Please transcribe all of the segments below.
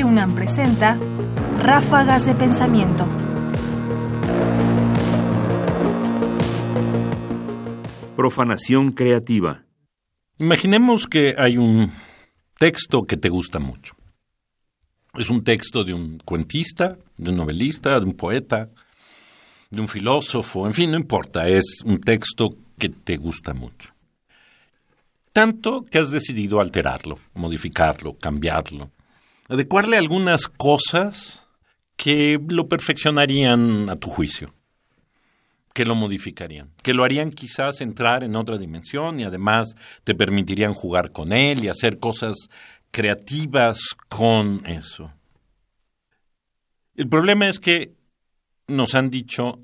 Radio UNAM presenta Ráfagas de Pensamiento. Profanación creativa. Imaginemos que hay un texto que te gusta mucho. Es un texto de un cuentista, de un novelista, de un poeta, de un filósofo, en fin, no importa, es un texto que te gusta mucho. Tanto que has decidido alterarlo, modificarlo, cambiarlo, adecuarle algunas cosas que lo perfeccionarían a tu juicio, que lo modificarían, que lo harían quizás entrar en otra dimensión y además te permitirían jugar con él y hacer cosas creativas con eso. El problema es que nos han dicho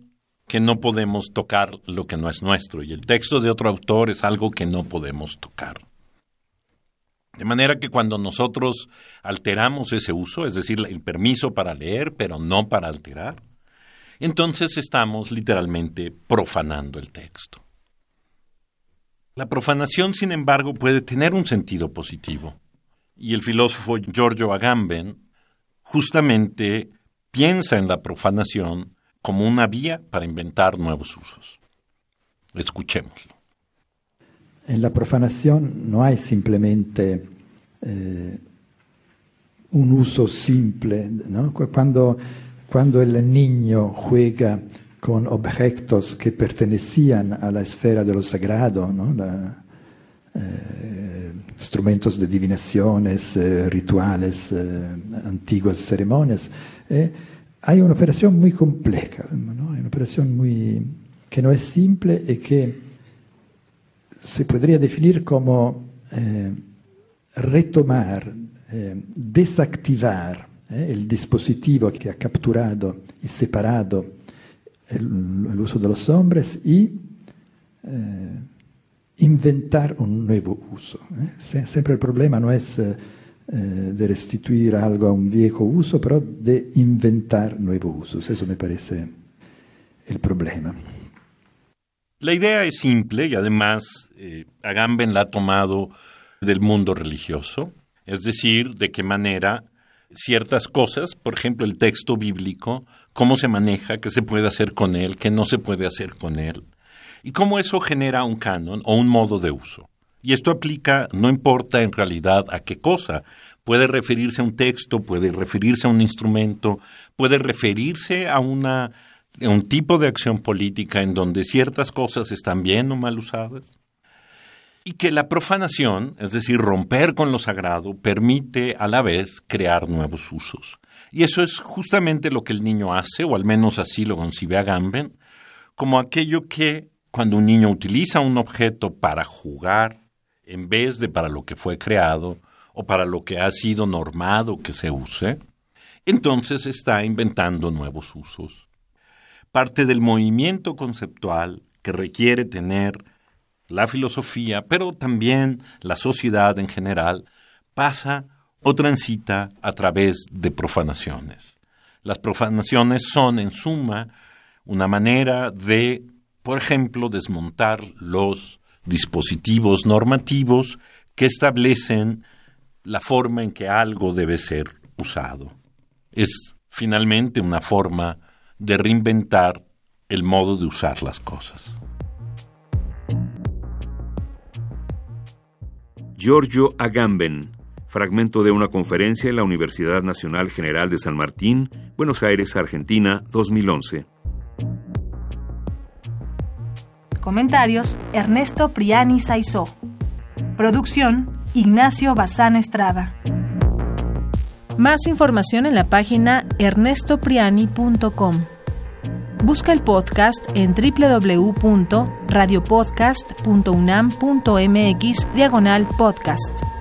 que no podemos tocar lo que no es nuestro y el texto de otro autor es algo que no podemos tocar. De manera que cuando nosotros alteramos ese uso, es decir, el permiso para leer, pero no para alterar, entonces estamos literalmente profanando el texto. La profanación, sin embargo, puede tener un sentido positivo. Y el filósofo Giorgio Agamben justamente piensa en la profanación como una vía para inventar nuevos usos. Escuchémoslo. En la profanación no hay simplemente eh, un uso simple. ¿no? Cuando, cuando el niño juega con objetos que pertenecían a la esfera de lo sagrado, ¿no? la, eh, instrumentos de divinaciones, eh, rituales, eh, antiguas ceremonias, eh, hay una operación muy compleja, ¿no? una operación muy, que no es simple y que se podría definir como eh, retomar, eh, desactivar eh, el dispositivo que ha capturado y separado el, el uso de los hombres y inventar un nuevo uso. Siempre el problema no es de restituir algo a un viejo uso, pero de inventar nuevos usos. Eso me parece el problema. La idea es simple y además eh, Agamben la ha tomado del mundo religioso, es decir, de qué manera ciertas cosas, por ejemplo el texto bíblico, cómo se maneja, qué se puede hacer con él, qué no se puede hacer con él, y cómo eso genera un canon o un modo de uso. Y esto aplica, no importa en realidad a qué cosa, puede referirse a un texto, puede referirse a un instrumento, puede referirse a una un tipo de acción política en donde ciertas cosas están bien o mal usadas, y que la profanación, es decir, romper con lo sagrado, permite a la vez crear nuevos usos. Y eso es justamente lo que el niño hace, o al menos así lo concibe Agamben, como aquello que cuando un niño utiliza un objeto para jugar, en vez de para lo que fue creado, o para lo que ha sido normado que se use, entonces está inventando nuevos usos parte del movimiento conceptual que requiere tener la filosofía, pero también la sociedad en general, pasa o transita a través de profanaciones. Las profanaciones son, en suma, una manera de, por ejemplo, desmontar los dispositivos normativos que establecen la forma en que algo debe ser usado. Es finalmente una forma de reinventar el modo de usar las cosas. Giorgio Agamben, fragmento de una conferencia en la Universidad Nacional General de San Martín, Buenos Aires, Argentina, 2011. Comentarios: Ernesto Priani Saizó. Producción: Ignacio Bazán Estrada. Más información en la página ernestopriani.com. Busca el podcast en www.radiopodcast.unam.mx diagonal podcast.